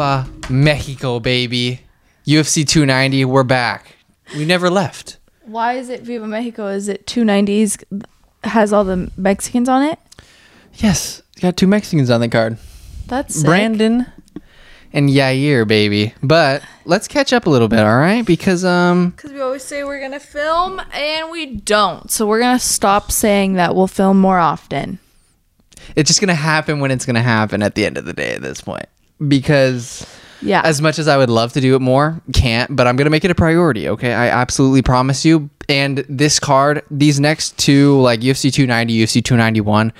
Viva Mexico, baby. UFC 290, we're back. We never left. Why is it Viva Mexico? Is it 290s has all the Mexicans on it? Yes, got two Mexicans on the card. That's sick. Brandon and Yair, baby. But let's catch up a little bit, all right? Because um Because we always say we're gonna film and we don't. So we're gonna stop saying that we'll film more often. it's just gonna happen when it's gonna happen at the end of the day at this point. Because Yeah. as much as I would love to do it more, can't, but I'm going to make it a priority, okay? I absolutely promise you. And this card, these next two, like UFC 290, UFC 291,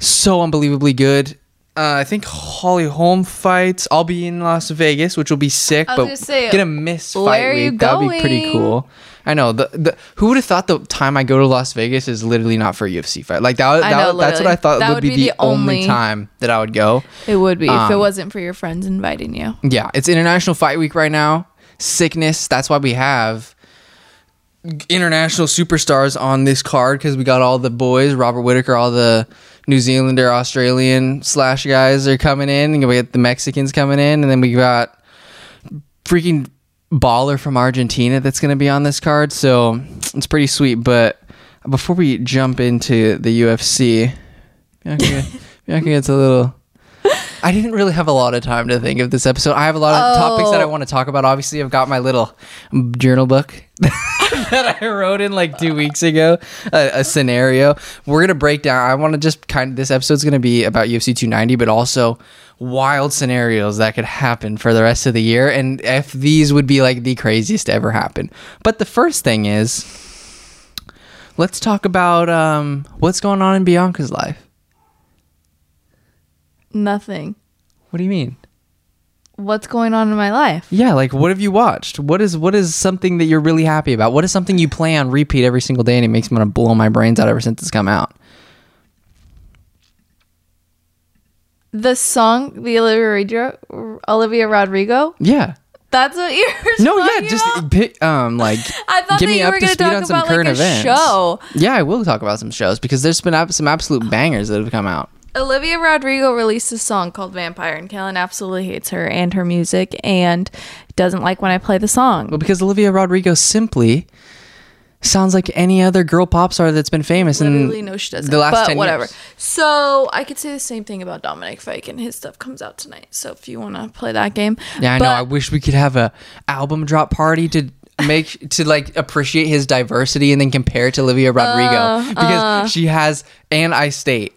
so unbelievably good. Uh, I think Holly Holm fights. I'll be in Las Vegas, which will be sick, but gonna say, gonna miss fight week. That would be pretty cool. I know. The, the who would have thought the time I go to Las Vegas is literally not for a UFC fight? Like that. That know, that's what. I thought That would, would be, be the, only only- time that I would go. it would be if it Um, wasn't for your friends inviting you. Yeah, it's International Fight Week right now. Sickness. That's why we have international superstars on this card because we got all the boys. Robert Whitaker, all the New Zealander, Australian slash guys are coming in, and we got the Mexicans coming in, and then we got freaking baller from Argentina that's going to be on this card. So it's pretty sweet. But before we jump into the UFC, Bianca, Bianca gets a little. I didn't really have a lot of time to think of this episode. I have a lot of topics that I Oh. want to talk about. Obviously, I've got my little journal book that I wrote in like two weeks ago, a, a scenario. We're gonna break down. I want to just kind of this episode's gonna be about UFC 290, but also wild scenarios that could happen for the rest of the year, and if these would be like the craziest to ever happen. But the first thing is, let's talk about um, what's going on in Bianca's life. Nothing. What do you mean? What's going on in my life? Yeah, like what have you watched? What is what is something that you're really happy about? What is something you play on repeat every single day and it makes me want to blow my brains out ever since it's come out? The song, the Olivia Rodrigo, Olivia Rodrigo. Yeah. That's what you're. No, yeah, talking just about? um like I thought get that me you up were to speed talk on some about, current like, events. show. Yeah, I will talk about some shows because there's been some absolute bangers that have come out. Olivia Rodrigo released a song called Vampire, and Kellan absolutely hates her and her music and doesn't like when I play the song. Well, because Olivia Rodrigo simply sounds like any other girl pop star that's been famous Literally, in no, she doesn't. the last but 10 whatever. years. So I could say the same thing about Dominic Fike, and his stuff comes out tonight. So if you want to play that game, Yeah, I know. I wish we could have a album drop party to make to like appreciate his diversity and then compare it to Olivia Rodrigo Uh, because she has and I state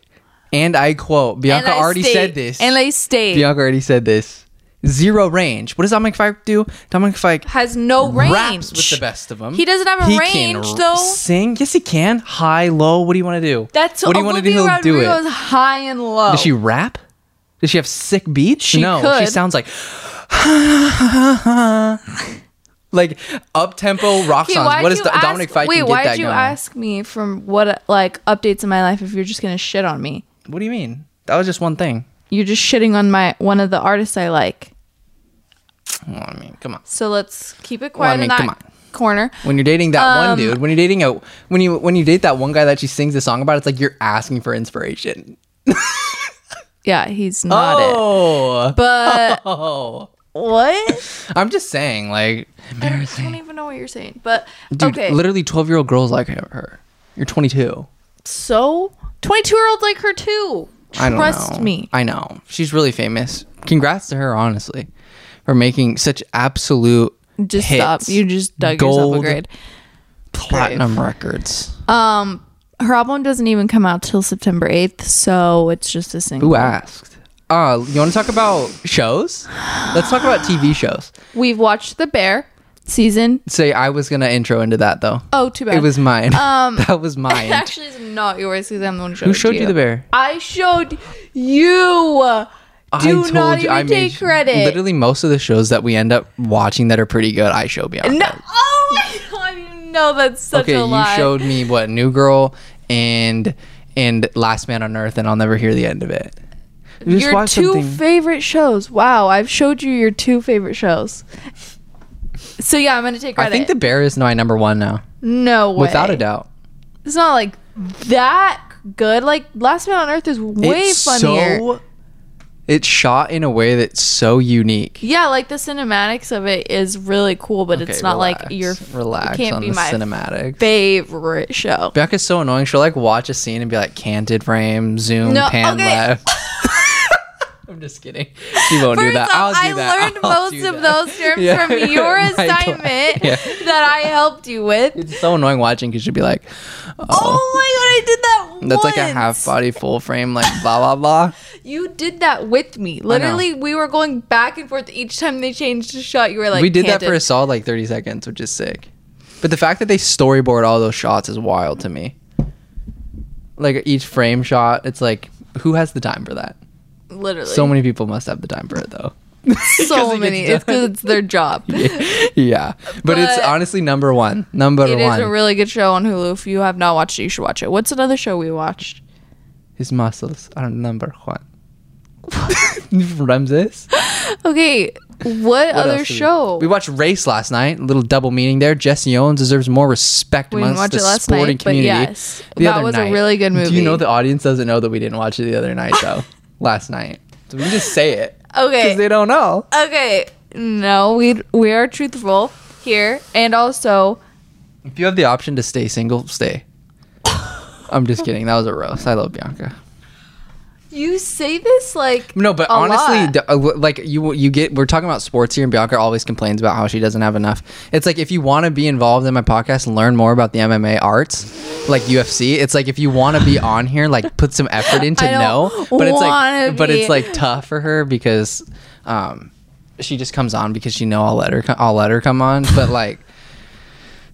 and I quote Bianca I already state- said this. and I state Bianca already said this. Zero range. What does Dominic Fike do? Dominic Fike has no range. raps with the best of them. He doesn't have a He range, can though. Sing? Yes, he can. High, low. What do you want to do? That's what do you want to do? He'll do it. high and low. Does she rap? Does she have sick beats? She no, she sounds like like up tempo rock songs. What does you Do- ask- Dominic Fike Wait, can get why did you going? ask me from what like updates in my life if you're just gonna shit on me? What do you mean? That was just one thing. You're just shitting on my one of the artists I like. Well, I mean, come on. So let's keep it Well, I quiet mean, in that come on. corner. When you're dating that one Um, dude, when you're dating a when you when you date that one guy that she sings the song about, it's like you're asking for inspiration. Yeah, he's not it. oh, But oh. what? I'm just saying, like, I don't, I don't even know what you're saying. But dude, okay, literally 12 year old girls like her. You're 22. So 22 year olds like her too. I don't Trust know. me. I know. She's really famous. Congrats to her, honestly, for making such absolute Just hits, stop. You just dug yourself a grade. platinum records. Um, her album doesn't even come out till September 8th, so it's just a single. Who asked? Uh, you want to talk about shows? Let's talk about TV shows. We've watched The Bear season. Say I was gonna intro into that though. Oh, too bad. It was mine. Um, that was mine. It actually is not yours because I'm the one who showed, Who showed you the bear? I showed you. Do not even take credit. Literally, most of the shows that we end up watching that are pretty good, I show Bianca. No. Oh my god! You know that's such okay, a you showed me what New Girl and and Last Man on Earth, and I'll never hear the end of it. Just your two something- favorite shows. Wow, I've showed you your two favorite shows. So yeah, I'm gonna take I think The Bear is my number one now, no way. without a doubt. It's not like that good. Like Last Man on Earth is way it's funnier. so It's shot in a way that's so unique. Yeah, like the cinematics of it is really cool, but it's Okay, not like relax. your relax can't on be the my cinematic. favorite show. Bianca's so annoying. She'll like watch a scene and be like canted frame, zoom, No, pan okay. left. I'm just kidding. She won't do that. off, I'll do I that. learned I'll most of that. those terms Yeah. from your assignment Yeah. that I helped you with. It's so annoying watching because you'd be like, Oh my god, I did that. that's like a half body, full frame, like blah blah blah. You did that with me. Literally, we were going back and forth each time they changed a shot. You were like, we did that for a solid like 30 seconds, which is sick. But the fact that they storyboard all those shots is wild to me. Like each frame shot, it's like, who has the time for that? Literally So many people must have the time for it though. so many. It's because it's their job. yeah, but, it's honestly number one. Number It one. It is a really good show on Hulu. If you have not watched it, you should watch it. What's another show we watched? His muscles are number one. Ramses. Okay, what, What other did we- show? We, watched Race last night. A little double meaning there. Jesse Owens deserves more respect We amongst the sporting night, but community. yes, The that was a really good movie. Do you know the audience doesn't know that we didn't watch it the other night though? Last night. So we can just say it Okay. because they don't know. okay. No, we we are truthful here, and also If you have the option to stay single, stay. I'm just kidding. That was a roast. I love Bianca. You say this like No, but honestly, lot. d- uh, like you, you get. We're talking about sports here, and Bianca always complains about how she doesn't have enough. It's like if you want to be involved in my podcast and learn more about the MMA arts, like UFC. It's like if you want to be on here, like put some effort into know. But it's like, but it's like tough for her because, um, she just comes on because she know I'll let her. I'll let her come on, but like.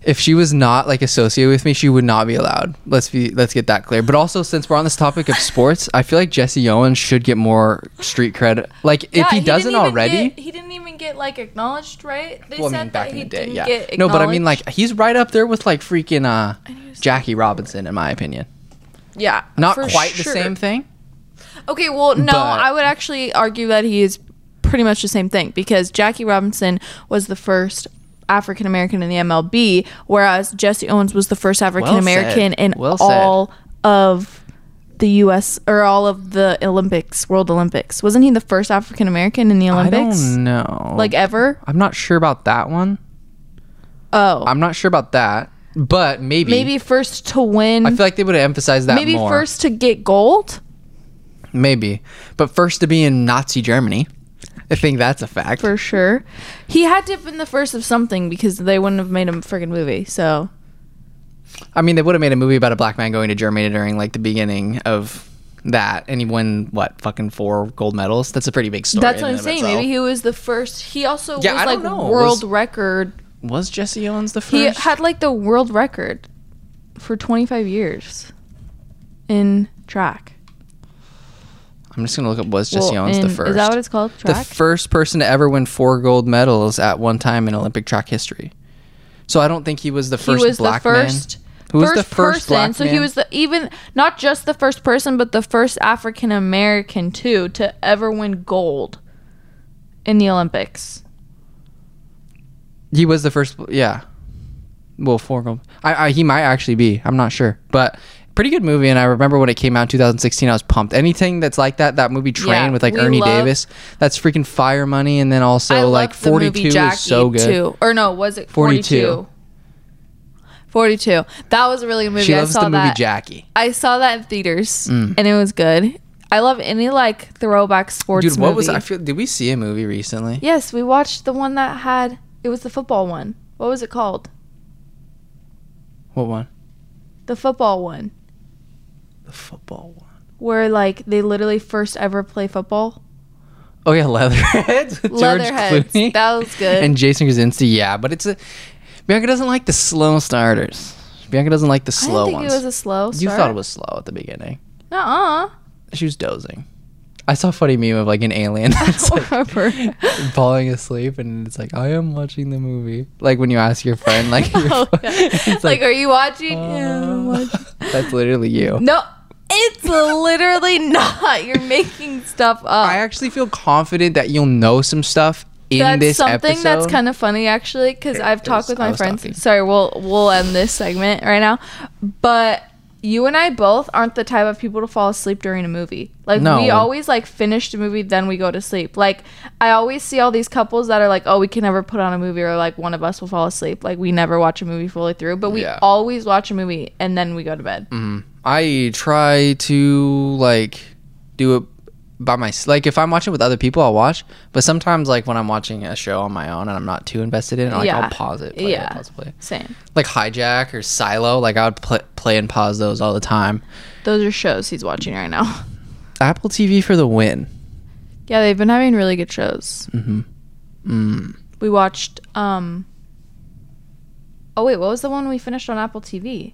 If she was not like associated with me, she would not be allowed. Let's be let's get that clear. But also, since we're on this topic of sports, I feel like Jesse Owens should get more street cred. Like Yeah, if he, didn't doesn't already, get- he didn't even get like acknowledged, right? They well, I mean, back that in he the day, yeah. get No, but I mean, like he's right up there with like freaking uh Jackie Robinson, in my opinion. yeah, Not quite the same thing. Okay, well, no, But- I would actually argue that he is pretty much the same thing because Jackie Robinson was the first African American in the MLB, whereas Jesse Owens was the first African American in Well all of the U.S. or all of the Olympics, World Olympics. Wasn't he the first African American in the I Olympics? don't know. Like ever? I'm not sure about that one. Oh, I'm not sure about that, but maybe. maybe first to win. I feel like they would have emphasized that maybe more. first to get gold. Maybe, but first to be in Nazi Germany. I think that's a fact. for sure. He had to have been the first of something because they wouldn't have made a friggin' movie. So I mean, they would have made a movie about a black man going to Germany during like the beginning of that, and he won what fucking four gold medals. That's a pretty big story. that's what I'm saying. itself. Maybe he was the first. He also Yeah, was I like know. world Was- record. was Jesse Owens the first. He had like the world record for 25 years in track. I'm just gonna look up was Jesse Well, Owens the first. Is that what it's called? the first person to ever win four gold medals at one time in Olympic track history. So I don't think he was the he first was black the first. man. Who was the first person? black so he was the even not just the first person, but the first African American too to ever win gold in the Olympics. He was the first. Yeah. Well, four gold. I, I he might actually be. I'm not sure, but pretty good movie. And I remember when it came out in 2016, I was pumped. Anything that's like that, that movie Train Yeah, with like Ernie love- Davis, that's freaking fire money. And then also like loved the 42 movie is so good. Too. Or no, was it 42. 42? 42. That was a really good movie. She I saw the movie that. Jackie. I saw that in theaters Mm. and it was good. I love any like throwback sports Dude, what was. I feel? Did we see a movie recently? Yes, we watched the one that had it was the football one. What was it called? What one? The football one. Football one. Where like they literally first ever play football. Oh yeah, Leatherheads with George Leatherheads. Clooney That was good. and Jason Krasinski. Yeah, but it's a Bianca doesn't like the slow starters. Bianca doesn't like the I slow didn't think ones. it was a slow you thought it was slow at the beginning. Uh-uh. She was dozing. I saw a funny meme of like an alien that's like falling asleep, and it's like I am watching the movie. Like when you ask your friend, like, Oh, it's like, are you watching? yeah, uh, watching. that's literally you. No, it's literally not. You're making stuff up. I actually feel confident that you'll know some stuff in that's this something episode. that's kind of funny actually because I've talked with my friends. talking. Sorry, we'll we'll end this segment right now, but you and I both aren't the type of people to fall asleep during a movie. Like No. we always like finish the movie then we go to sleep. Like I always see all these couples that are like, "Oh, we can never put on a movie," or like one of us will fall asleep. Like we never watch a movie fully through, but we Yeah. always watch a movie and then we go to bed. Mm-hmm. I try to like do it by my like if I'm watching with other people, I'll watch. But sometimes like when I'm watching a show on my own and I'm not too invested in it, like Yeah. I'll pause it. Play Yeah. It, pause, play. Same. Like Hijack or Silo, like I would play, play and pause those all the time. Those are shows he's watching right now. Apple TV for the win. yeah, they've been having really good shows. Mm-hmm. Mm. We watched um Oh wait, what was the one we finished on Apple TV?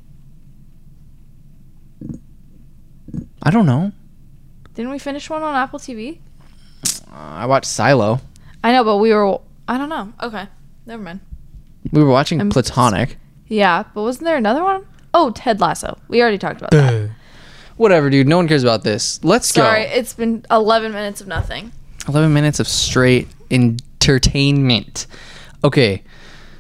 I don't know. Didn't we finish one on Apple TV? Uh, I watched Silo. I know, but we were I don't know. Okay. Never mind. We were watching I'm- Platonic. Yeah, but wasn't there another one? Oh, Ted Lasso. We already talked about that. Whatever, dude. No one cares about this. Let's Sorry, go. Sorry, it's been 11 minutes of nothing. 11 minutes of straight entertainment. Okay.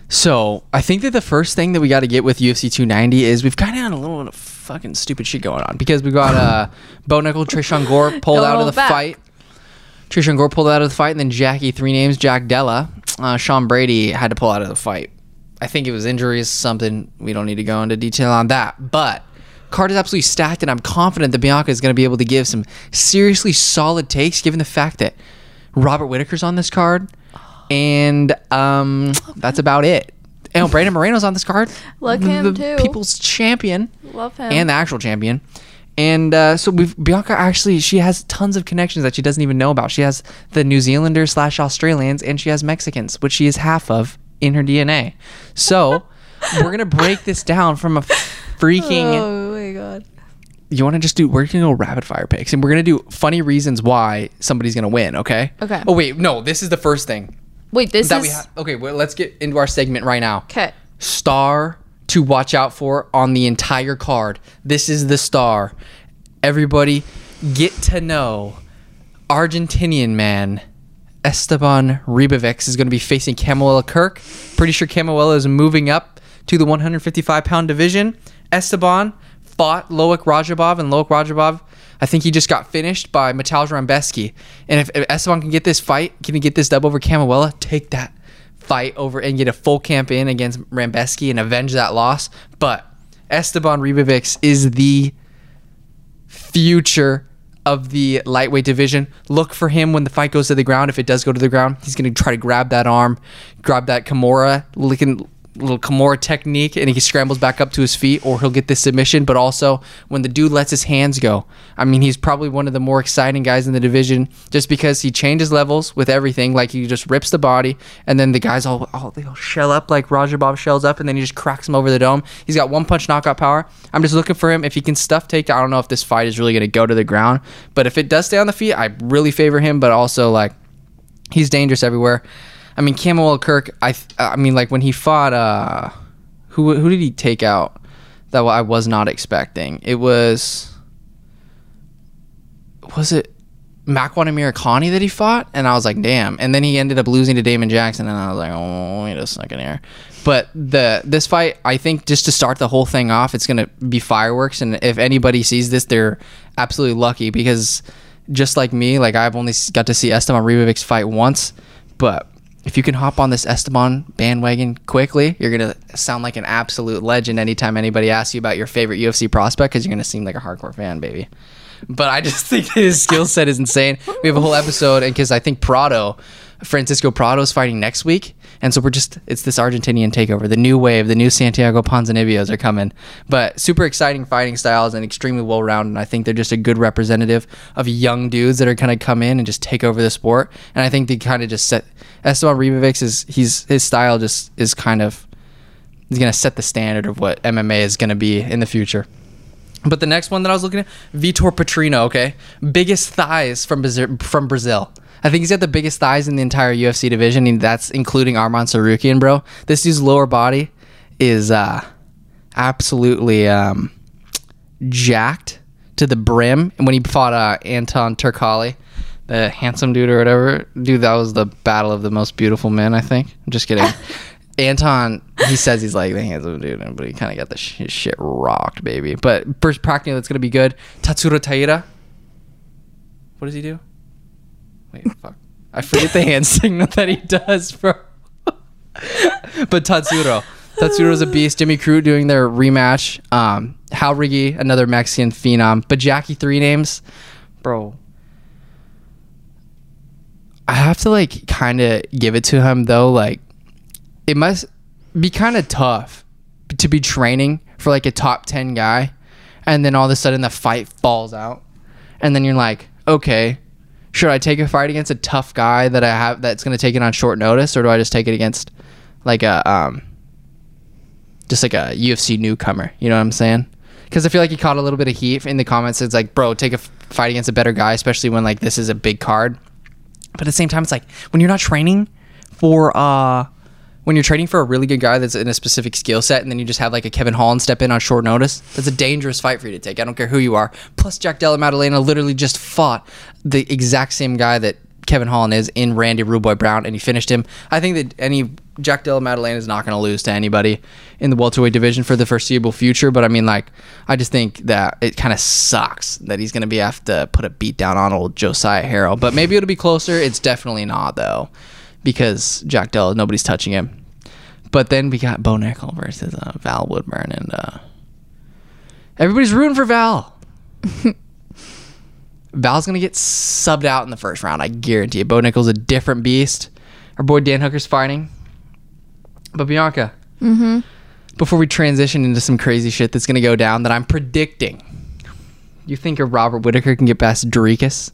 So, I think that the first thing that we got to get with UFC 290 is we've kind of had a little bit of fucking stupid shit going on because we got uh, Bo Nickal, Tresean Gore pulled out of the back. fight. Tresean Gore pulled out of the fight, and then Jackie, three names, Jack Della, uh, Sean Brady had to pull out of the fight. I think it was injuries, something. We don't need to go into detail on that. But card is absolutely stacked, and I'm confident that Bianca is going to be able to give some seriously solid takes, given the fact that Robert Whitaker's on this card, and um, that's about it. And Brandon Moreno's on this card. Like the him, too. People's champion Love him. and the actual champion. And uh, so we've Bianca actually she has tons of connections that she doesn't even know about. She has the New Zealanders slash Australians and she has Mexicans, which she is half of in her DNA. So we're gonna break this down from a freaking. oh my god. You want to just do? We're gonna go rapid fire picks, and we're gonna do funny reasons why somebody's gonna win. Okay. Okay. Oh wait, no, this is the first thing Wait, this that is we have. Okay, well, let's get into our segment right now Okay. star to watch out for on the entire card. This is the star. Everybody get to know Argentinian man Esteban Ribovics is going to be facing Kamuela Kirk. Pretty sure Kamuela is moving up to the 155 pound division. Esteban fought Loik Radzhabov, and Loik Radzhabov, I think he just got finished by Mateusz Rebecki. And if, if Esteban can get this fight, can he get this dub over Kamuela? Take that fight over and get a full camp in against Rebecki and avenge that loss. But Esteban Ribovics is the future of the lightweight division. Look for him when the fight goes to the ground. If it does go to the ground, he's going to try to grab that arm, grab that Kimura, licking little Kimura technique, and he scrambles back up to his feet, or he'll get this submission. But also, when the dude lets his hands go, I mean, he's probably one of the more exciting guys in the division just because he changes levels with everything. Like, he just rips the body, and then the guys all, all they'll shell up like Roger Rajabov shells up, and then he just cracks him over the dome. He's got one punch knockout power. I'm just looking for him. If he can stuff take, I don't know if this fight is really going to go to the ground, but if it does stay on the feet, I really favor him. But also, like, he's dangerous everywhere. I mean, Camuel Kirk. I I mean, like when he fought, uh, who who did he take out? That I was not expecting. It was was it Makwan Amirkhani that he fought, and I was like, damn. And then he ended up losing to Damon Jackson, and I was like, oh, wait a second here. But the this fight, I think, just to start the whole thing off, it's gonna be fireworks, and if anybody sees this, they're absolutely lucky because just like me, like I've only got to see Esteban Ribovics fight once, but if you can hop on this Esteban bandwagon quickly, you're gonna sound like an absolute legend anytime anybody asks you about your favorite UFC prospect because you're gonna seem like a hardcore fan, baby. But I just think his skill set is insane. We have a whole episode, and because I think Prado, Francisco Prado is fighting next week, and so we're just it's this Argentinian takeover, the new wave, the new Santiago Ponzinibbio's are coming. But super exciting fighting styles and extremely well rounded. And I think they're just a good representative of young dudes that are kind of come in and just take over the sport. And I think they kind of just set Esteban Ribovics is he's his style just is kind of he's gonna set the standard of what MMA is gonna be in the future. But the next one that I was looking at, Vitor Petrino, okay, biggest thighs from Brazil, from Brazil. I think he's got the biggest thighs in the entire UFC division, and that's including Arman Tsarukyan, bro. This dude's lower body is uh, absolutely um, jacked to the brim. And when he fought uh, Anton Turkalj, the handsome dude or whatever, dude, that was the battle of the most beautiful men. I think. I'm just kidding. Anton, he says he's like the handsome dude, but he kind of got the sh- shit rocked, baby. But first practically, that's gonna be good. Tatsuro Taira. What does he do? Wait, fuck. I forget the hand signal that he does, bro. but Tatsuro. Tatsuro's a beast. Jimmy Crute doing their rematch. Um, Hal Riggy, another Mexican phenom. But Jackie three names, bro. I have to like kind of give it to him though. Like, it must be kind of tough to be training for like a top ten guy, and then all of a sudden the fight falls out, and then you're like, okay, should I take a fight against a tough guy that I have that's going to take it on short notice, or do I just take it against like a um, just like a UFC newcomer? You know what I'm saying? Because I feel like he caught a little bit of heat in the comments. It's like, bro, take a f- fight against a better guy, especially when like this is a big card. But at the same time, it's like when you're not training for uh when you're trading for a really good guy that's in a specific skill set, and then you just have like a Kevin Holland step in on short notice, that's a dangerous fight for you to take. I don't care who you are. Plus, Jack Della Maddalena literally just fought the exact same guy that Kevin Holland is in Randy Rude Brown, and he finished him. I think that any Jack Della Maddalena is not going to lose to anybody in the welterweight division for the foreseeable future. But I mean, like, I just think that it kind of sucks that he's going to be have to put a beat down on old Josiah Harrell. But maybe it'll be closer. It's definitely not though, because Jack Della, nobody's touching him. But then we got Bo Nickal versus uh, Val Woodburn, and uh, everybody's rooting for Val. Val's gonna get subbed out in the first round. I guarantee it. Bo Nickal's a different beast. Our boy Dan Hooker's fighting. But Bianca, Mm-hmm. before we transition into some crazy shit that's gonna go down, that I'm predicting, you think a Robert Whitaker can get past Dorikas?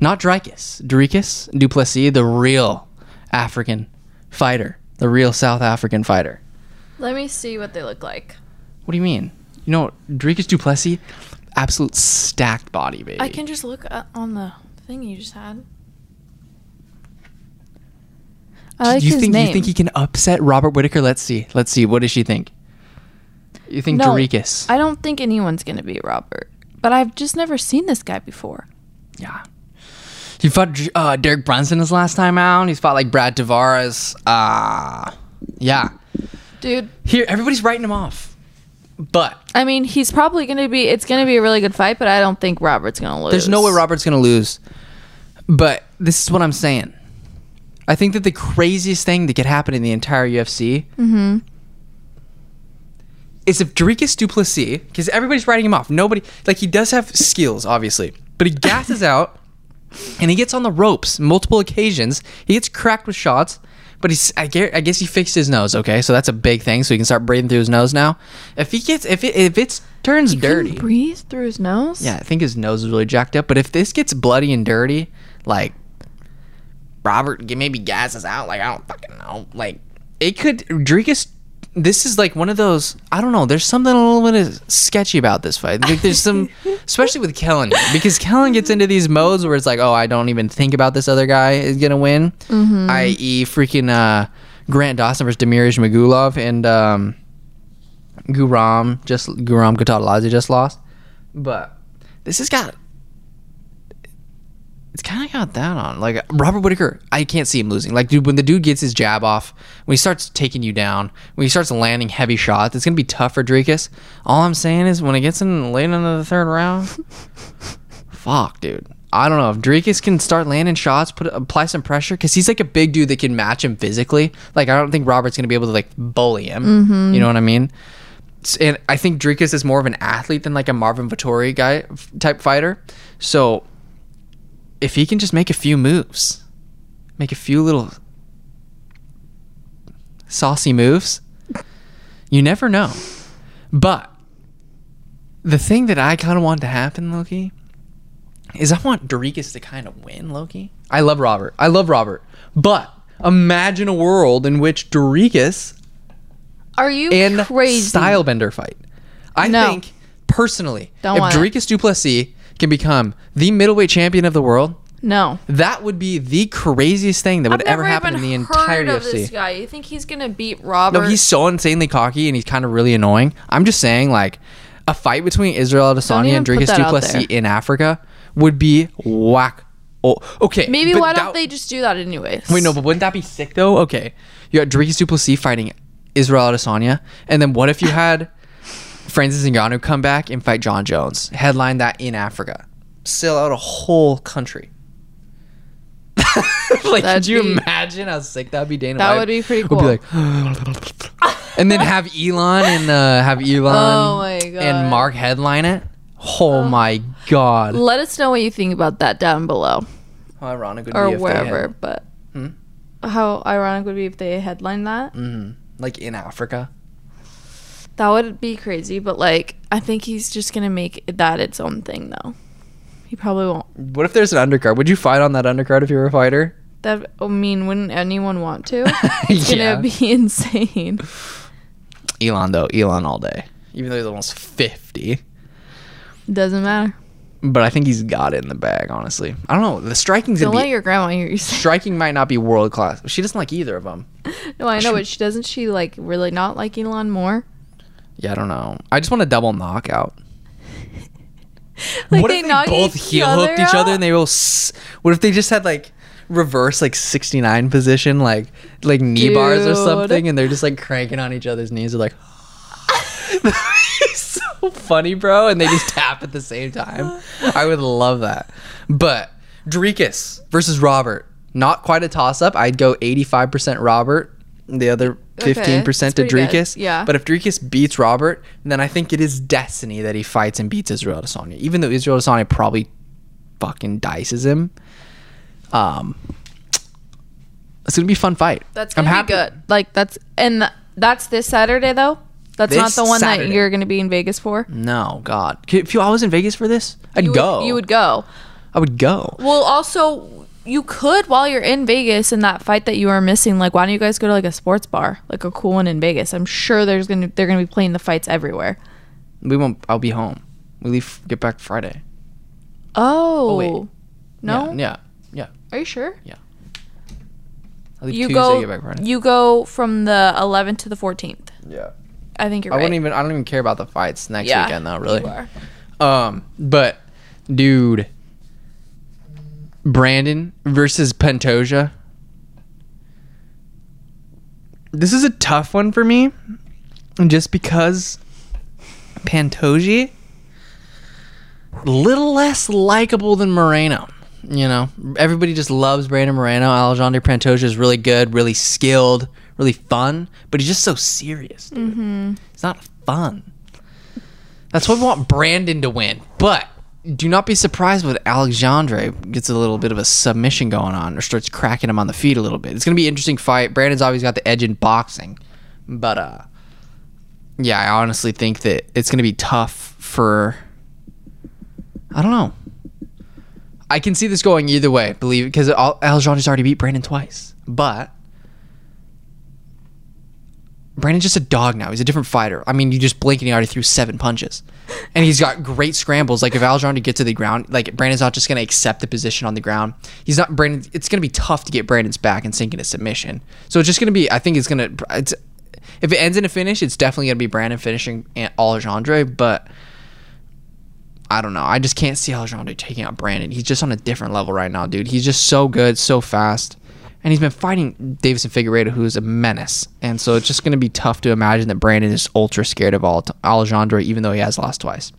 Not Dricus. Dorikas Du Plessis, the real African fighter, the real South African fighter. Let me see what they look like. What do you mean? You know, Dorikas Du Plessis, absolute stacked body, baby. I can just look at, on the thing you just had. I like Do you his think name. you think he can upset Robert Whitaker? Let's see. Let's see. What does she think? You think no, Dorikas? I don't think anyone's gonna beat Robert. But I've just never seen this guy before. yeah. He fought uh, Derek Brunson his last time out. He's fought like Brad Tavares. Uh, yeah. Dude, Here, everybody's writing him off. But I mean, he's probably gonna be. It's gonna be a really good fight, but I don't think Robert's gonna lose. there's no way Robert's going to lose. But this is what I'm saying. I think that the craziest thing that could happen in the entire UFC Mm-hmm. is if Dorikas Du Plessis, because everybody's writing him off. Nobody like he does have skills, obviously, but he gasses out and he gets on the ropes multiple occasions. He gets cracked with shots, but he's I guess, I guess he fixed his nose. Okay, so that's a big thing. So he can start breathing through his nose now. If he gets if it if it turns dirty, breathe through his nose. yeah, I think his nose is really jacked up. But if this gets bloody and dirty, like Robert maybe gasses out, like I don't fucking know, like it could. Drikas, this is like one of those. I don't know. There's something a little bit sketchy about this fight. Like there's some, especially with Kellan, because Kellan gets into these modes where it's like, oh, I don't even think about this other guy is gonna win. I.e., freaking uh, Grant Dawson versus Damir Ismagulov and um, Guram just Guram Kutateladze just lost. But this has got it's kind of got that on. Like Robert Whitaker, I can't see him losing. Like dude, when the dude gets his jab off, when he starts taking you down, when he starts landing heavy shots, it's gonna be tough for Drakus. All I'm saying is when it gets in late into the third round, fuck, dude. I don't know if Drakus can start landing shots, put apply some pressure, because he's like a big dude that can match him physically. Like I don't think Robert's gonna be able to like bully him. Mm-hmm. You know what I mean? And I think Drakus is more of an athlete than like a Marvin Vettori guy type fighter. So if he can just make a few moves, make a few little saucy moves, you never know. But the thing that I kind of want to happen, Loki, is I want Dorikas to kind of win, Loki. I love Robert. I love Robert. But imagine a world in which Dorikas Are you and crazy? Stylebender fight. I No. think personally, Don't if want. Dorikas Du Plessis can become the middleweight champion of the world, No. that would be the craziest thing that would ever happen in the entire of this UFC. guy. You think he's gonna beat Robert? No, he's so insanely cocky and he's kind of really annoying. I'm just saying, like, a fight between Israel Adesanya and Dricus Du Plessis in Africa would be whack Oh, okay. Maybe why don't they just do that anyways? Wait, no, but wouldn't that be sick though? Okay, you got Drake Du Plessis fighting Israel Adesanya, and then what if you had Francis Ngannou come back and fight John Jones, headline that in Africa, sell out a whole country. like, That'd could you be- imagine how sick that'd be? Dana, That White would be pretty would be like, and then have Elon and uh, have Elon Oh my God. and Mark headline it. Oh, my god! Let us know what you think about that down below How ironic would or be if wherever. they But Hmm? how ironic would it be if they headline that? had, Mhm. like in Africa. That would be crazy. But like, I think he's just gonna make that its own thing, though. He probably won't. What if there's an undercard? Would you fight on that undercard if you were a fighter? That I mean, wouldn't anyone want to? It's Yeah. gonna be insane. Elon though, Elon all day. Even though he's almost fifty, Doesn't matter. but I think he's got it in the bag. Honestly, I don't know. The striking's Don't gonna let be your grandma hear you say. striking might not be world class. She doesn't like either of them. No, I know, but she doesn't. She like really not like Elon more. Yeah, I don't know. I just want a double knockout. Like what they if they knock both heel hooked each other and they will? S- what if they just had like reverse like sixty nine position like like knee bars or something and they're just like cranking on each other's knees? They're like. so funny, bro, and they just tap at the same time. I would love that. But Drekus versus Robert, not quite a toss up. I'd go eighty five percent Robert, the other Okay, fifteen percent to that's pretty good. Drekus. Yeah. But if Drekus beats Robert, then I think it is destiny that he fights and beats Israel Adesanya. Even though Israel Adesanya probably fucking dices him. Um, it's gonna be a fun fight. That's I'm gonna happy. be good. Like that's and th- that's this Saturday though. That's not the one Saturday. that you're gonna be in Vegas for. No, God. If you, I was in Vegas for this, I'd You go. You would go. I would go. Well, also you could while you're in Vegas in that fight that you are missing. Like, why don't you guys go to like a sports bar, like a cool one in Vegas? I'm sure there's gonna they're gonna be playing the fights everywhere. We won't. I'll be home. We leave. Get back Friday. Oh, wait. no, Yeah. Yeah. yeah. are you sure? Yeah. I'll leave You Tuesday. go. get back Friday. You go from the 11th to the 14th. yeah. I think you're I right. wouldn't even. I don't even care about the fights next Yeah, weekend though. Really. you are. Um. But, dude. Brandon versus Pantoja. This is a tough one for me, just because Pantoja little less likable than Moreno. You know, everybody just loves Brandon Moreno. Alejandro Pantoja is really good, really skilled, really fun, but he's just so serious, dude. Mm-hmm. It's not fun. That's why we want Brandon to win. But do not be surprised when Alexandre gets a little bit of a submission going on or starts cracking him on the feet a little bit. It's gonna be an interesting fight. Brandon's always got the edge in boxing, but uh, yeah, I honestly think that it's gonna be tough for. I don't know. I can see this going either way, believe because Alexandre's already beat Brandon twice, but Brandon's just a dog now. He's a different fighter. I mean, you just blink and he already threw seven punches, and he's got great scrambles. Like if Alejandro gets to the ground, like Brandon's not just gonna accept the position on the ground. He's not Brandon. It's gonna be tough to get Brandon's back and sink into submission. So it's just gonna be. I think it's gonna. It's if it ends in a finish, it's definitely gonna be Brandon finishing Alejandro, but. I don't know. I just can't see Alejandro taking out Brandon. He's just on a different level right now, dude. He's just so good, so fast. And he's been fighting Deiveson Figueiredo, who's a menace. And so it's just going to be tough to imagine that Brandon is ultra scared of Al- Alejandro, even though he has lost twice.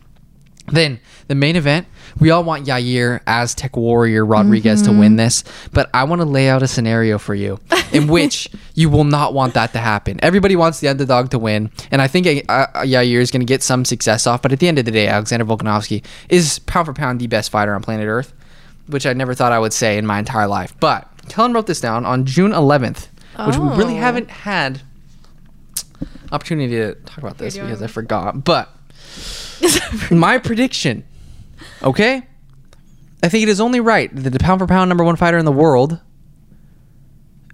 Then the main event, we all want Yair Aztec Warrior Rodriguez to win this, but I want to lay out a scenario for you in which you will not want that to happen. Everybody wants the underdog to win, and I think uh, uh, Yair is going to get some success off. But at the end of the day, Alexander Volkanovski is pound for pound the best fighter on planet Earth, which I never thought I would say in my entire life. But Kellan wrote this down on June 11th, which we really Oh. haven't had opportunity to talk about this because I forgot. But my prediction, okay? I think it is only right that the pound for pound number one fighter in the world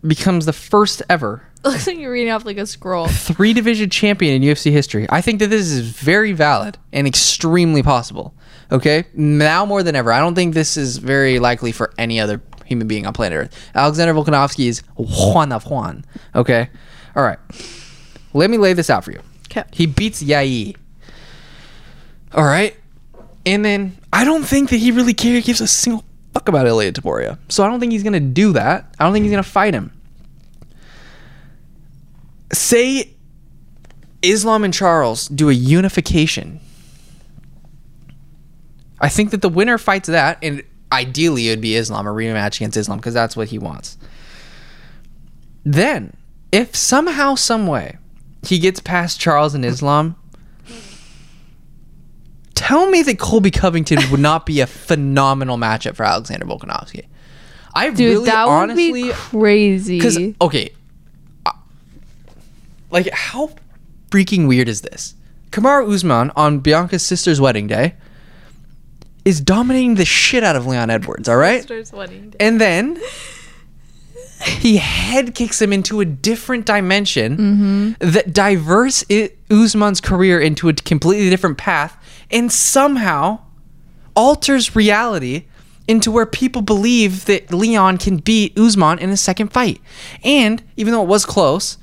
becomes the first ever Looks like you're reading off like a scroll. three division champion in UFC history. I think that this is very valid and extremely possible. Okay? Now more than ever. I don't think this is very likely for any other human being on planet Earth. Alexander Volkanovski is Juan of Juan. Okay? All right. Let me lay this out for you. He beats Yai. All right? And then I don't think that he really cares, gives a single fuck about Ilia Topuria. So I don't think he's gonna do that. I don't think he's gonna fight him. Say Islam and Charles do a unification. I think that the winner fights that, and ideally it would be Islam, a rematch against Islam, because that's what he wants. Then, if somehow, some way, he gets past Charles and Islam, tell me that Colby Covington would not be a phenomenal matchup for Alexander Volkanovski. I Dude, really that honestly would be crazy. because okay, uh, like how freaking weird is this? Kamaru Usman on Bianca's sister's wedding day is dominating the shit out of Leon Edwards. All right, and then he head kicks him into a different dimension that diverts Usman's career into a completely different path, and somehow alters reality into where people believe that Leon can beat Usman in a second fight. And even though it was close,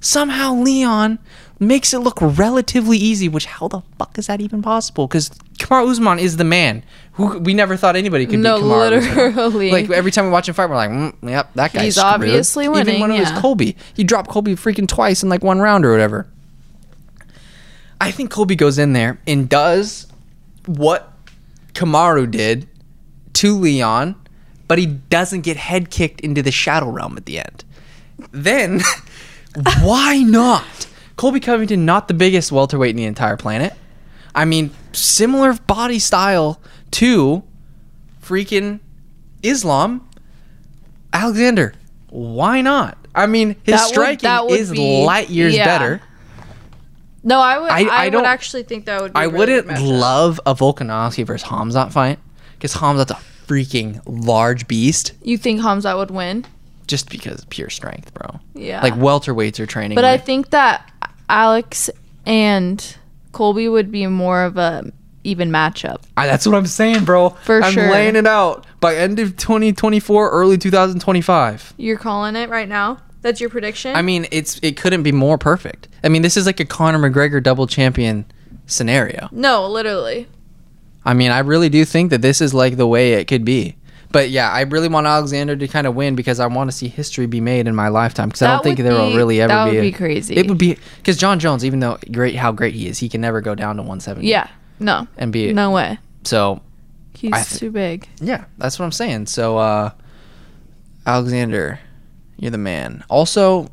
somehow Leon makes it look relatively easy, which how the fuck is that even possible? Because Kamar Usman is the man. Who we never thought anybody could No, beat Kamar Usman. literally. Like every time we watch him fight, we're like, mm, yep, that guy's He's screwed. obviously Even winning, when it was yeah. Colby, he dropped Colby freaking twice in like one round or whatever. I think Colby goes in there and does what Kamaru did to Leon, but he doesn't get head kicked into the shadow realm at the end. Then, why not? Colby Covington, not the biggest welterweight in the entire planet. I mean, similar body style to freaking Islam. Alexander, why not? I mean, his That striking that would is be- light years yeah. better. no, I would. I- I, I would actually think that would. be I really wouldn't love a Volkanovski versus Hamzat fight because Hamzat's a freaking large beast You think Hamza would win? just because of pure strength, bro. Yeah. Like welterweights are training. But I think that Alex and Colby would be more of a even matchup. I, that's what I'm saying, bro. For I'm sure. laying it out by end of 2024, early 2025. You're calling it right now. That's your prediction. I mean, it's it couldn't be more perfect. I mean, this is like a Conor McGregor double champion scenario. no, literally. I mean, I really do think that this is like the way it could be. But yeah, I really want Alexander to kind of win because I want to see history be made in my lifetime because I don't think there will really ever be. that be. would a- be crazy. It would be because John Jones, even though great how great he is, he can never go down to 170. Yeah. No. and be No way. so. He's th- too big. Yeah, that's what I'm saying. So, uh, Alexander, you're the man. Also,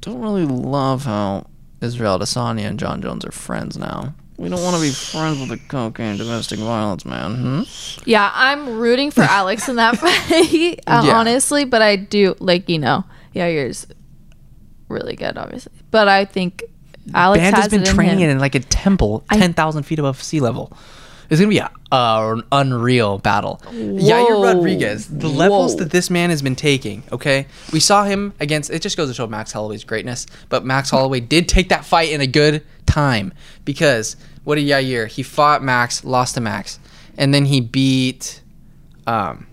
don't really love how Israel Adesanya and John Jones are friends now. We don't want to be friends with the cocaine domestic violence man. Hmm? Yeah, I'm rooting for Alex in that fight, uh, Yeah. honestly. But I do like you know, yeah, yours really good, obviously. But I think Alex Band has, has been it in training him. it in like a temple, ten thousand feet above sea level. It's gonna be a, uh, an unreal battle. Yair Rodriguez, the levels Whoa. that this man has been taking. Okay, we saw him against. It just goes to show Max Holloway's greatness. But Max Holloway did take that fight in a good time because what did Yair? He fought Max, lost to Max, and then he beat. Um,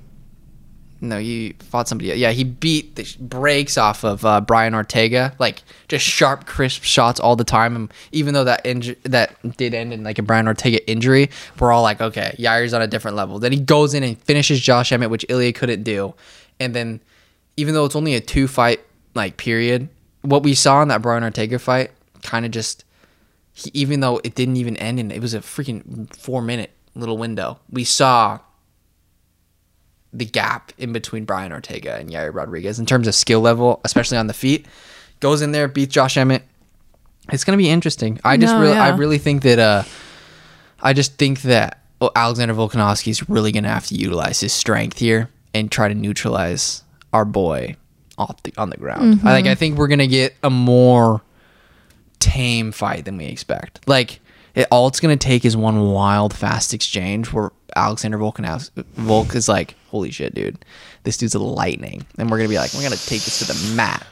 no, he fought somebody. Yeah, he beat the sh- breaks off of uh, Brian Ortega, like just sharp, crisp shots all the time. And even though that inju- that did end in like a Brian Ortega injury, we're all like, okay, Yair's on a different level. Then he goes in and finishes Josh Emmett, which Ilya couldn't do. And then, even though it's only a two fight like period, what we saw in that Brian Ortega fight kind of just, he, even though it didn't even end in, it was a freaking four minute little window. We saw the gap in between Brian Ortega and Yair Rodriguez in terms of skill level, especially on the feet. Goes in there, beats Josh Emmett. It's gonna be interesting. I just No, really, I really think that, uh, I just think that Alexander Volkanovski is really gonna have to utilize his strength here and try to neutralize our boy off the on the ground. I think I think we're gonna get a more tame fight than we expect. Like it, all it's gonna take is one wild, fast exchange where Alexander Volkanovs Volk is like, "Holy shit, dude, this dude's a lightning," and we're gonna be like, "We're gonna take this to the mat.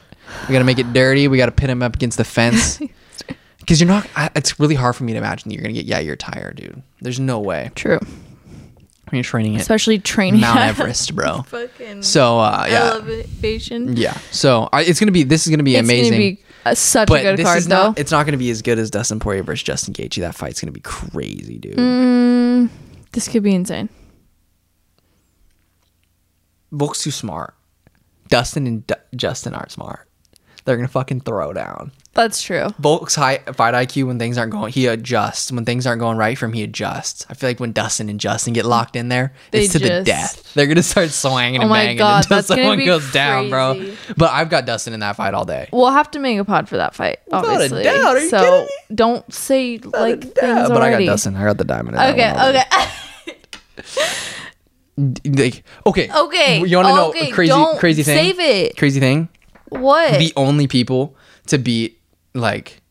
We gotta make it dirty. We gotta pin him up against the fence." Because you're not. I, it's really hard for me to imagine you're gonna get. Yeah, you're tired, dude. There's no way. True, When you're training at especially training Mount Everest, bro. Fucking So uh, yeah, elevation. yeah. So I, it's gonna be. This is gonna be It's amazing. gonna be uh, such but a good this card, is though. not. It's not going to be as good as Dustin Poirier versus Justin Gaethje. That fight's going to be crazy, dude. Mm, this could be insane. Book's too smart. Dustin and D- Justin aren't smart. They're gonna fucking throw down. That's true. Volk's high fight IQ when things aren't going, he adjusts. When things aren't going right for him, he adjusts. I feel like when Dustin and Justin get locked in there, They it's to the just- death. They're gonna start swinging Oh and my banging God, until that's gonna someone be goes down, bro. crazy. But I've got Dustin in that fight all day. We'll have to make a pod for that fight, Without a obviously. doubt, are you so kidding me? don't say like things Yeah, but I got. Dustin. I got the diamond. in that Okay, one already. okay. Like, okay. Okay. You want to know okay, a crazy, don't crazy thing? Save it. Crazy thing. What? the only people to beat like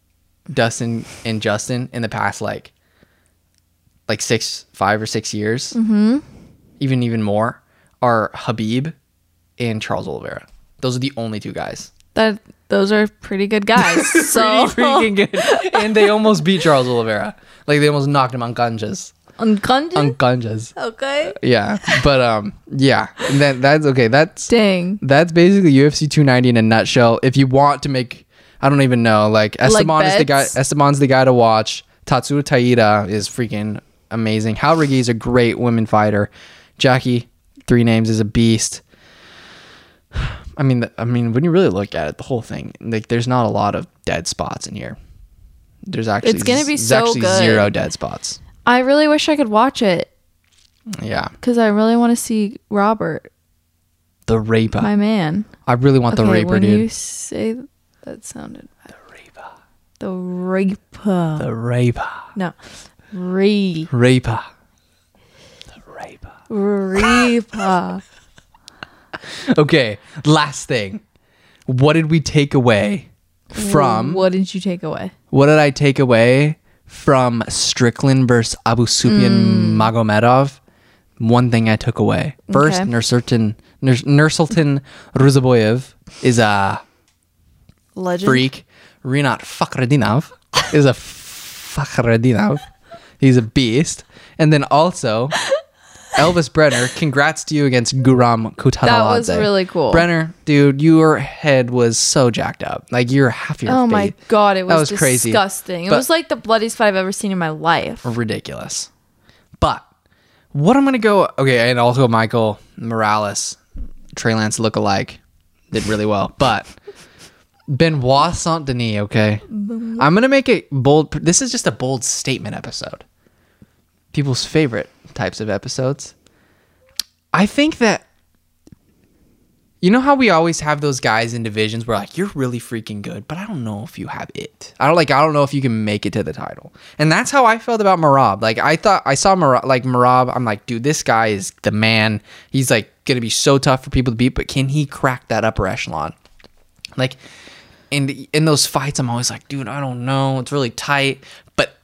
Dustin and Justin in the past like like six, five or six years, mm-hmm. even even more, are Khabib and Charles Oliveira. Those are the only two guys. that those are pretty good guys. so Pretty freaking good, and they almost beat Charles Oliveira. Like they almost knocked him unconscious. On Unconscious. okay. Yeah, but um, yeah. And then that's okay. That's Dang. that's basically UFC 290 in a nutshell. If you want to make, I don't even know, like Esteban is the guy. Esteban's the guy to watch. Tatsuya Taira is freaking amazing. Jauregui is a great women fighter. Jackie, three names, is a beast. I mean, I mean, when you really look at it, the whole thing, like, there's not a lot of dead spots in here. There's actually It's gonna be so actually good. zero dead spots. I really wish I could watch it Yeah, because I really want to see Robert, the Raper. my man. I really want the okay, Raper, when dude. you say that sounded bad. the Reaper. the Reaper. The Reaper. no, Re Raper. The Raper. Reaper. Okay, last thing. What did we take away from what did you take away? what did I take away from Strickland versus Abu Sufyan mm. Magomedov? One thing I took away. First, Okay. Nursultan Nur- Nursultan Ruzaboyev is a Legend. freak. Rinat Fakhretdinov is a Fakhretdinov. He's a beast. And then also Elves Brener, congrats to you against Guram Kutateladze. That was really cool. Brenner, dude, your head was so jacked up. Like you're half your Oh my god, it That was, was crazy. disgusting. It But- was like the bloodiest fight I've ever seen in my life. ridiculous. But what I'm gonna go okay, and also Michael Morales, Trey Lance look alike, did really well. But Benoit Saint Denis, okay. I'm gonna make a bold. This is just a bold statement episode. People's favorite types of episodes. I think that. You know how we always have those guys in divisions where like you're really freaking good, but I don't know if you have it. I don't like I don't know if you can make it to the title. And that's how I felt about Merab. Like I thought I saw Merab like Merab, I'm like, dude, this guy is the man. He's like gonna be so tough for people to beat, but can he crack that upper echelon? Like in in those fights, I'm always like, dude, I don't know. It's really tight. But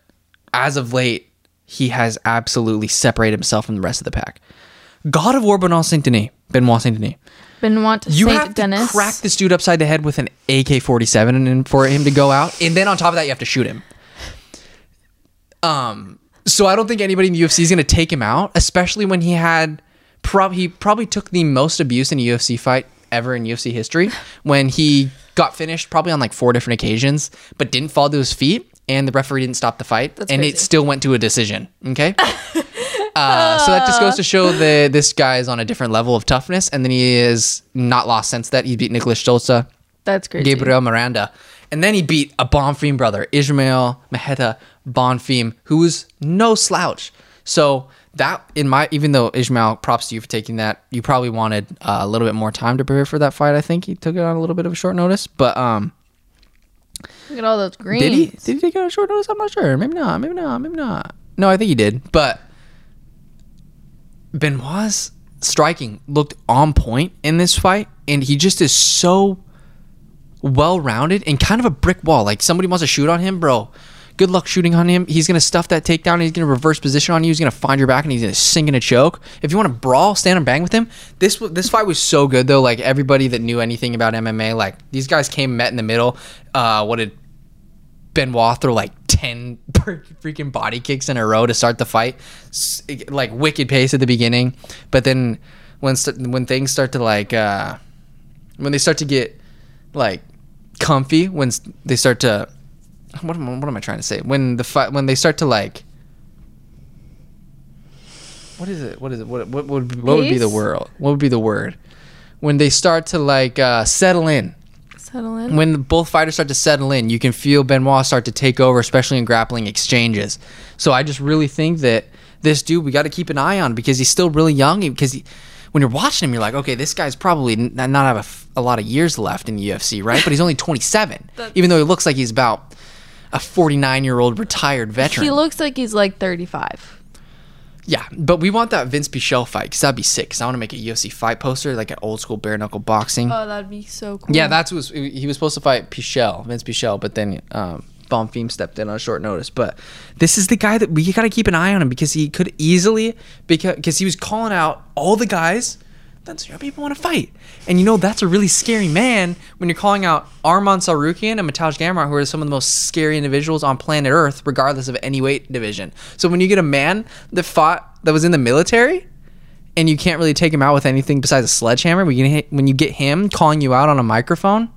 as of late, he has absolutely separated himself from the rest of the pack. God of War Benoit Saint Denis, Benoit Saint Denis. Benoit You Saint have Denis. to crack this dude upside the head with an AK forty seven, and then for him to go out, and then on top of that, you have to shoot him. Um, so I don't think anybody in the UFC is going to take him out, especially when he had prob he probably took the most abuse in a UFC fight ever in UFC history when he got finished probably on like four different occasions, but didn't fall to his feet, and the referee didn't stop the fight, That's and crazy. it still went to a decision. Okay. Uh, so that just goes to show that this guy is on a different level of toughness, and then he is not lost since that. He beat Niklas Stolze, That's crazy. Gabriel Miranda, and then he beat a Bonfim brother, Ismael Maheta Bonfim, who was no slouch. So that in my even though Ismael, props to you for taking that. You probably wanted uh, a little bit more time to prepare for that fight. I think he took it on a little bit of a short notice, but um, Look at all those greens. did he? Did he take it on a short notice? I'm not sure. Maybe not. Maybe not. Maybe not. No, I think he did. But Benoit's striking looked on point in this fight, and he just is so well rounded and kind of a brick wall. Like somebody wants to shoot on him, bro. Good luck shooting on him. He's gonna stuff that takedown. He's gonna reverse position on you. He's gonna find your back and he's gonna sink in a choke. If you want to brawl, stand and bang with him. This this fight was so good though. Like everybody that knew anything about MMA, like these guys came met in the middle. Uh, what did Benoit throw like 10 freaking body kicks in a row to start the fight. Like wicked pace at the beginning. But then when when things start to like uh when they start to get like comfy when they start to what am, I- what am I trying to say? When the fight when they start to like what is it? What is it? What what would what would be the word? What would be the word? when they start to like uh, settle in. Settle in. When both fighters start to settle in, you can feel Benoit start to take over, especially in grappling exchanges. So I just really think that this dude we got to keep an eye on because he's still really young. Because he, when you're watching him, you're like, okay, this guy's probably not have a a, lot of years left in the UFC, right? But he's only 27, even though he looks like he's about a 49 year old retired veteran. He looks like he's like 35. Yeah, but we want that Vinc Pichel fight because that'd be sick. Because I want to make a UFC fight poster, like an old school bare knuckle boxing. Oh, that'd be so cool. Yeah, that's was, he was supposed to fight Pichel, Vinc Pichel, but then um, Bonfim stepped in on short notice. But this is the guy that we got to keep an eye on him because he could easily because he was calling out all the guys that zero people want to fight, and you know that's a really scary man when you're calling out Arman Tsarukyan and Mateusz Gamrot, who are some of the most scary individuals on planet Earth, regardless of any weight division. So when you get a man that fought that was in the military. And you can't really take him out with anything besides a sledgehammer. When you, when you get him calling you out on a microphone,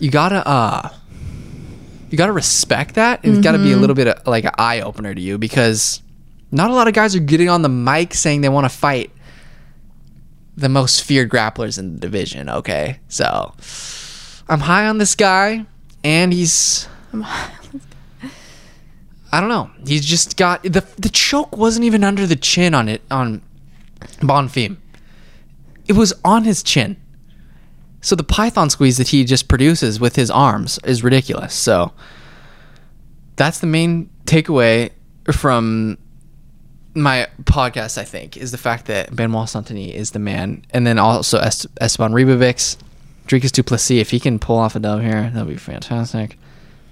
you gotta uh, you got to respect that. It's mm-hmm. got to be a little bit of, like an eye opener to you because not a lot of guys are getting on the mic saying they want to fight the most feared grapplers in the division. Okay, so I'm high on this guy, and he's. I don't know. He's just got the the choke wasn't even under the chin on it on Bonfim. It was on his chin. So the Python squeeze that he just produces with his arms is ridiculous. So that's the main takeaway from my podcast, I think, is the fact that Benoit Saint-Denis is the man. And then also Est- Esteban Ribovics, Dricus du Plessis, if he can pull off a dub here, that'd be fantastic.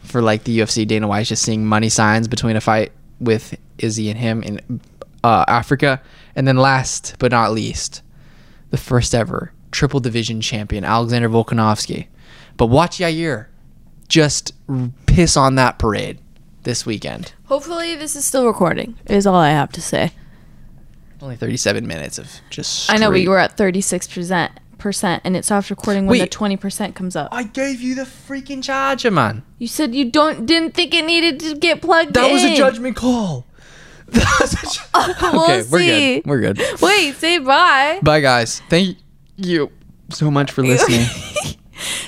For like the UFC, Dana White's just seeing money signs between a fight with Izzy and him in uh, Africa. And then last but not least, the first ever triple division champion, Alexander Volkanovski. But watch Yair just piss on that parade this weekend. Hopefully, this is still recording, is all I have to say. Only 37 minutes of just. I know, but you were at 36%. Percent and it stops recording when Wait, the 20% comes up. I gave you the freaking charger, man. You said you don't didn't think it needed to get plugged in. that in. was a judgment call. we'll okay, see. we're good. We're good. Wait, say bye. Bye, guys. Thank you so much for listening.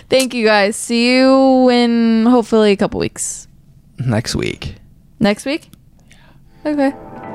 Thank you, guys. See you in hopefully a couple weeks. Next week. Next week? Yeah. Okay.